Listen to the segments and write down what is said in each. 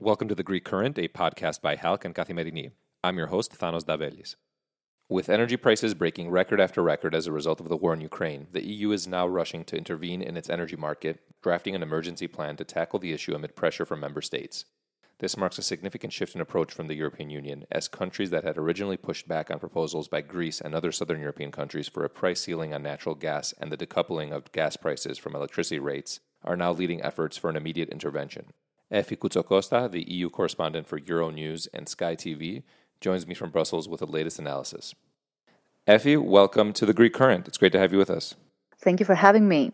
Welcome to The Greek Current, a podcast by HALC and Kathimerini. I'm your host, Thanos Davelis. With energy prices breaking record after record as a result of the war in Ukraine, the EU is now rushing to intervene in its energy market, drafting an emergency plan to tackle the issue amid pressure from member states. This marks a significant shift in approach from the European Union, as countries that had originally pushed back on proposals by Greece and other southern European countries for a price ceiling on natural gas and the decoupling of gas prices from electricity rates are now leading efforts for an immediate intervention. Efi Koutsokosta, the EU correspondent for Euronews and Skai TV, joins me from Brussels with the latest analysis. Efi, welcome to the Greek Current. It's great to have you with us. Thank you for having me.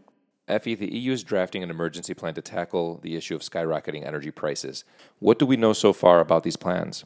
Efi, the EU is drafting an emergency plan to tackle the issue of skyrocketing energy prices. What do we know so far about these plans?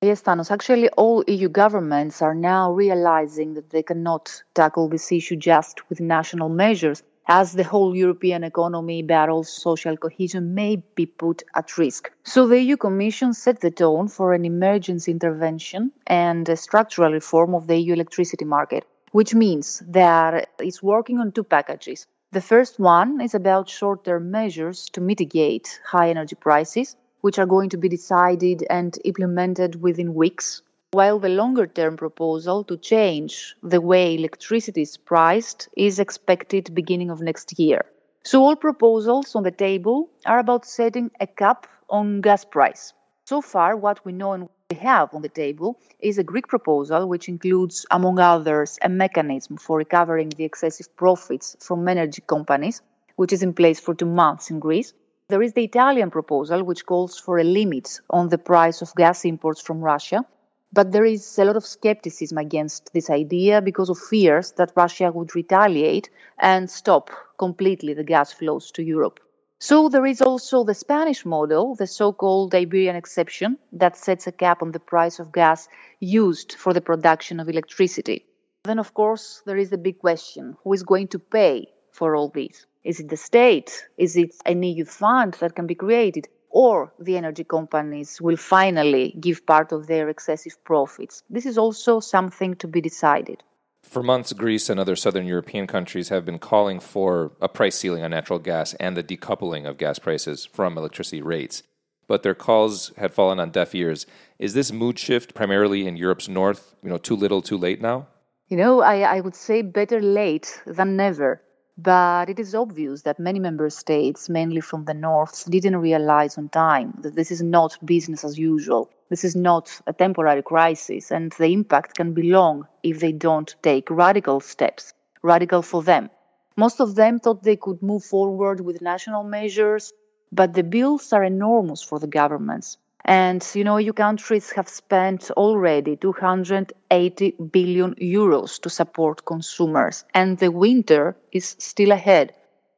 Yes, Thanos. Actually, all EU governments are now realizing that they cannot tackle this issue just with national measures as the whole European economy battles social cohesion may be put at risk. So the EU Commission set the tone for an emergency intervention and a structural reform of the EU electricity market, which means that it's working on two packages. The first one is about short term measures to mitigate high energy prices, which are going to be decided and implemented within weeks while the longer term proposal to change the way electricity is priced is expected beginning of next year. So all proposals on the table are about setting a cap on gas price. So far what we know and we have on the table is a Greek proposal which includes among others a mechanism for recovering the excessive profits from energy companies which is in place for 2 months in Greece. There is the Italian proposal which calls for a limit on the price of gas imports from Russia but there is a lot of skepticism against this idea because of fears that Russia would retaliate and stop completely the gas flows to Europe. So there is also the Spanish model, the so-called Iberian exception, that sets a cap on the price of gas used for the production of electricity. Then, of course, there is the big question who is going to pay for all this? Is it the state? Is it an EU fund that can be created? or the energy companies will finally give part of their excessive profits. This is also something to be decided. For months, Greece and other southern European countries have been calling for a price ceiling on natural gas and the decoupling of gas prices from electricity rates. But their calls had fallen on deaf ears. Is this mood shift primarily in Europe's north, you know, too little, too late now? You know, I, I would say better late than never. But it is obvious that many member states, mainly from the north, didn't realize on time that this is not business as usual. This is not a temporary crisis, and the impact can be long if they don't take radical steps, radical for them. Most of them thought they could move forward with national measures, but the bills are enormous for the governments. And you know, EU countries have spent already 280 billion euros to support consumers, and the winter is still ahead.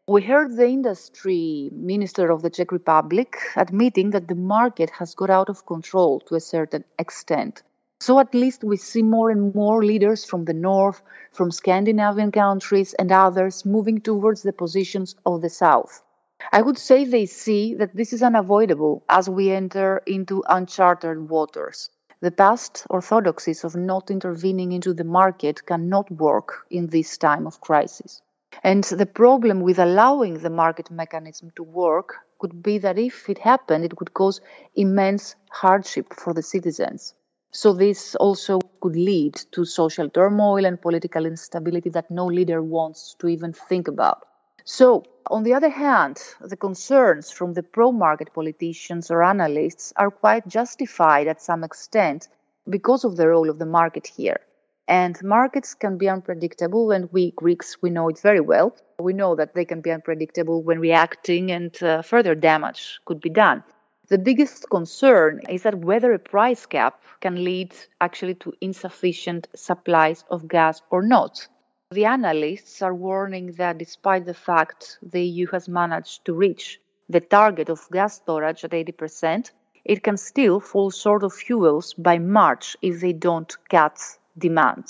We heard the industry minister of the Czech Republic admitting that the market has got out of control to a certain extent. So at least we see more and more leaders from the north, from Scandinavian countries, and others moving towards the positions of the south. I would say they see that this is unavoidable as we enter into uncharted waters. The past orthodoxies of not intervening into the market cannot work in this time of crisis. And the problem with allowing the market mechanism to work could be that if it happened, it would cause immense hardship for the citizens. So, this also could lead to social turmoil and political instability that no leader wants to even think about. So, on the other hand, the concerns from the pro market politicians or analysts are quite justified at some extent because of the role of the market here. And markets can be unpredictable, and we Greeks, we know it very well. We know that they can be unpredictable when reacting, and uh, further damage could be done. The biggest concern is that whether a price cap can lead actually to insufficient supplies of gas or not. The analysts are warning that despite the fact the EU has managed to reach the target of gas storage at 80%, it can still fall short of fuels by March if they don't cut demand.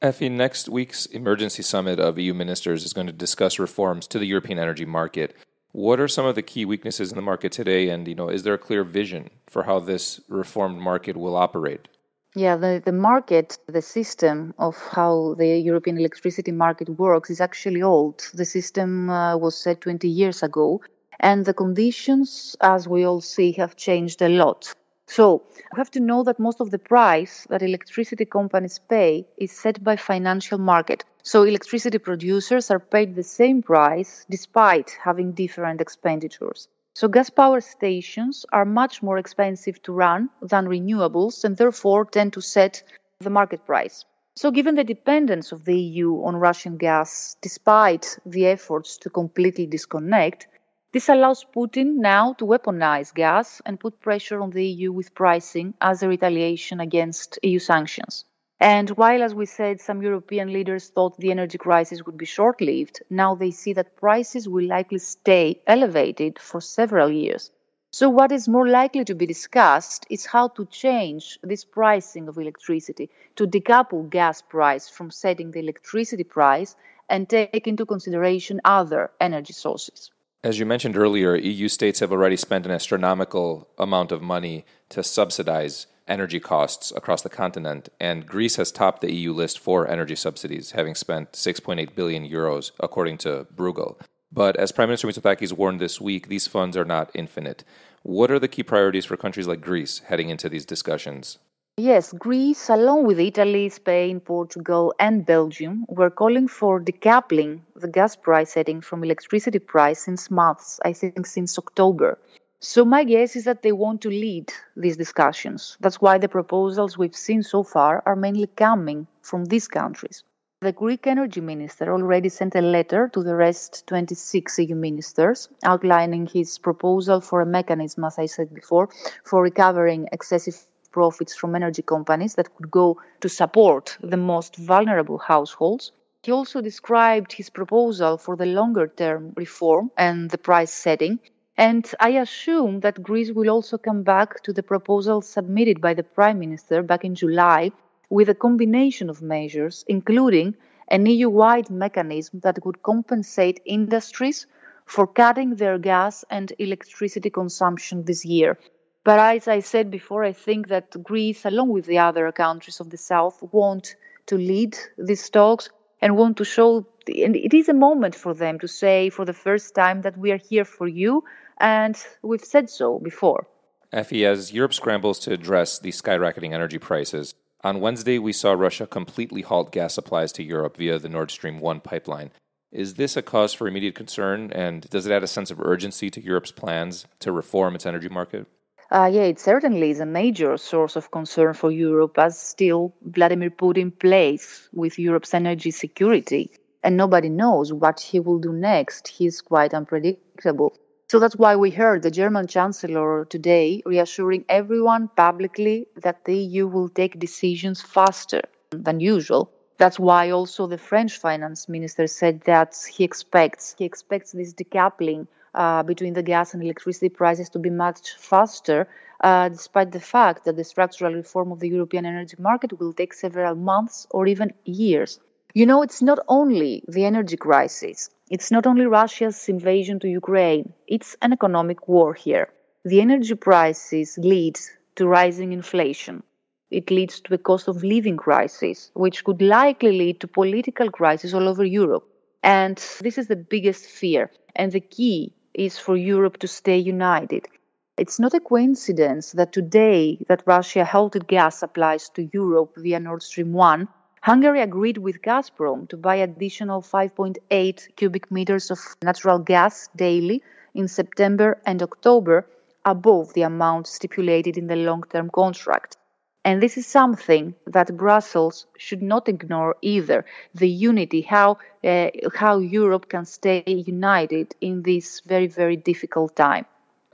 Efi, next week's emergency summit of EU ministers is going to discuss reforms to the European energy market. What are some of the key weaknesses in the market today, and you know, is there a clear vision for how this reformed market will operate? Yeah, the, the market, the system of how the European electricity market works is actually old. The system uh, was set 20 years ago, and the conditions, as we all see, have changed a lot. So we have to know that most of the price that electricity companies pay is set by financial market. So electricity producers are paid the same price despite having different expenditures. So gas power stations are much more expensive to run than renewables and therefore tend to set the market price. So given the dependence of the EU on Russian gas, despite the efforts to completely disconnect, this allows Putin now to weaponize gas and put pressure on the EU with pricing as a retaliation against EU sanctions. And while, as we said, some European leaders thought the energy crisis would be short lived, now they see that prices will likely stay elevated for several years. So, what is more likely to be discussed is how to change this pricing of electricity to decouple gas price from setting the electricity price and take into consideration other energy sources. As you mentioned earlier, EU states have already spent an astronomical amount of money to subsidize energy costs across the continent, and Greece has topped the EU list for energy subsidies, having spent 6.8 billion euros, according to Bruegel. But as Prime Minister Mitsotakis warned this week, these funds are not infinite. What are the key priorities for countries like Greece heading into these discussions? Yes, Greece, along with Italy, Spain, Portugal, and Belgium, were calling for decoupling the gas price setting from electricity price since months, I think since October. So my guess is that they want to lead these discussions. That's why the proposals we've seen so far are mainly coming from these countries. The Greek energy minister already sent a letter to the rest 26 EU ministers outlining his proposal for a mechanism, as I said before, for recovering excessive profits from energy companies that could go to support the most vulnerable households. He also described his proposal for the longer term reform and the price setting and I assume that Greece will also come back to the proposal submitted by the Prime Minister back in July with a combination of measures, including an EU wide mechanism that would compensate industries for cutting their gas and electricity consumption this year. But as I said before, I think that Greece, along with the other countries of the South, want to lead these talks and want to show, and it is a moment for them to say for the first time that we are here for you and we've said so before. Efi, as Europe scrambles to address the skyrocketing energy prices, on Wednesday we saw Russia completely halt gas supplies to Europe via the Nord Stream 1 pipeline. Is this a cause for immediate concern, and does it add a sense of urgency to Europe's plans to reform its energy market? Uh, yeah, it certainly is a major source of concern for Europe, as still Vladimir Putin plays with Europe's energy security, and nobody knows what he will do next. He's quite unpredictable. So that's why we heard the German Chancellor today reassuring everyone publicly that the EU will take decisions faster than usual. That's why also the French finance minister said that he expects he expects this decoupling uh, between the gas and electricity prices to be much faster, uh, despite the fact that the structural reform of the European energy market will take several months or even years. You know, it's not only the energy crisis it's not only Russia's invasion to Ukraine, it's an economic war here. The energy prices lead to rising inflation. It leads to a cost of living crisis, which could likely lead to political crisis all over Europe. And this is the biggest fear. And the key is for Europe to stay united. It's not a coincidence that today that Russia halted gas supplies to Europe via Nord Stream 1 Hungary agreed with Gazprom to buy additional 5.8 cubic meters of natural gas daily in September and October, above the amount stipulated in the long term contract. And this is something that Brussels should not ignore either the unity, how, uh, how Europe can stay united in this very, very difficult time.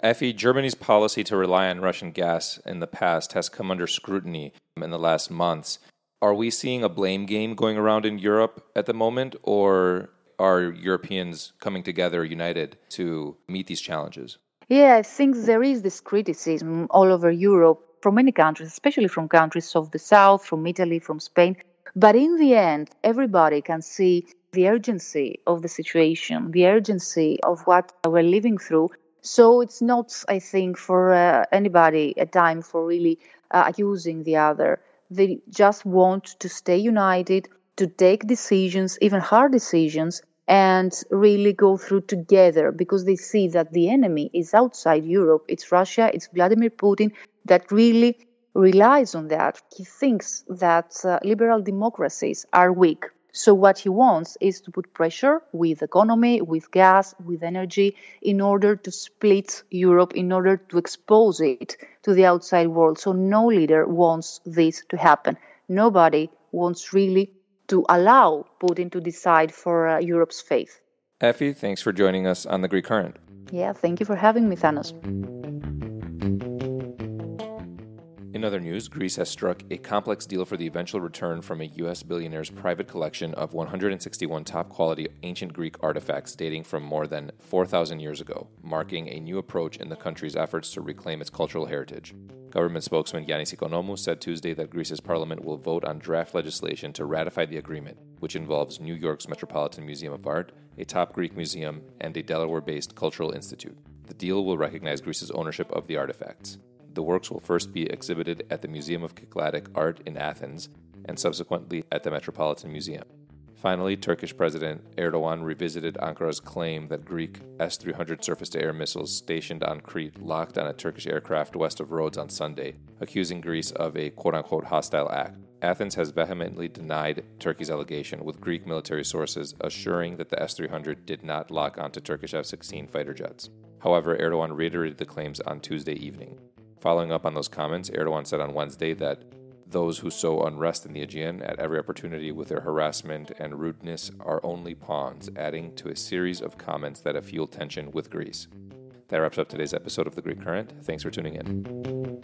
Efi, Germany's policy to rely on Russian gas in the past has come under scrutiny in the last months. Are we seeing a blame game going around in Europe at the moment, or are Europeans coming together united to meet these challenges? Yeah, I think there is this criticism all over Europe from many countries, especially from countries of the South, from Italy, from Spain. But in the end, everybody can see the urgency of the situation, the urgency of what we're living through. So it's not, I think, for uh, anybody a time for really uh, accusing the other They just want to stay united, to take decisions, even hard decisions, and really go through together because they see that the enemy is outside Europe. It's Russia, it's Vladimir Putin that really relies on that. He thinks that uh, liberal democracies are weak. So what he wants is to put pressure with economy, with gas, with energy in order to split Europe, in order to expose it to the outside world. So no leader wants this to happen. Nobody wants really to allow Putin to decide for uh, Europe's fate. Efi, thanks for joining us on the Greek Current. Yeah, thank you for having me, Thanos. In other news, Greece has struck a complex deal for the eventual return from a U.S. billionaire's private collection of 161 top quality ancient Greek artifacts dating from more than 4,000 years ago, marking a new approach in the country's efforts to reclaim its cultural heritage. Government spokesman Yannis Economou said Tuesday that Greece's parliament will vote on draft legislation to ratify the agreement, which involves New York's Metropolitan Museum of Art, a top Greek museum, and a Delaware based cultural institute. The deal will recognize Greece's ownership of the artifacts. The works will first be exhibited at the Museum of Cycladic Art in Athens and subsequently at the Metropolitan Museum. Finally, Turkish President Erdogan revisited Ankara's claim that Greek S 300 surface to air missiles stationed on Crete locked on a Turkish aircraft west of Rhodes on Sunday, accusing Greece of a quote unquote hostile act. Athens has vehemently denied Turkey's allegation, with Greek military sources assuring that the S 300 did not lock onto Turkish F 16 fighter jets. However, Erdogan reiterated the claims on Tuesday evening. Following up on those comments, Erdogan said on Wednesday that those who sow unrest in the Aegean at every opportunity with their harassment and rudeness are only pawns, adding to a series of comments that have fueled tension with Greece. That wraps up today's episode of The Greek Current. Thanks for tuning in.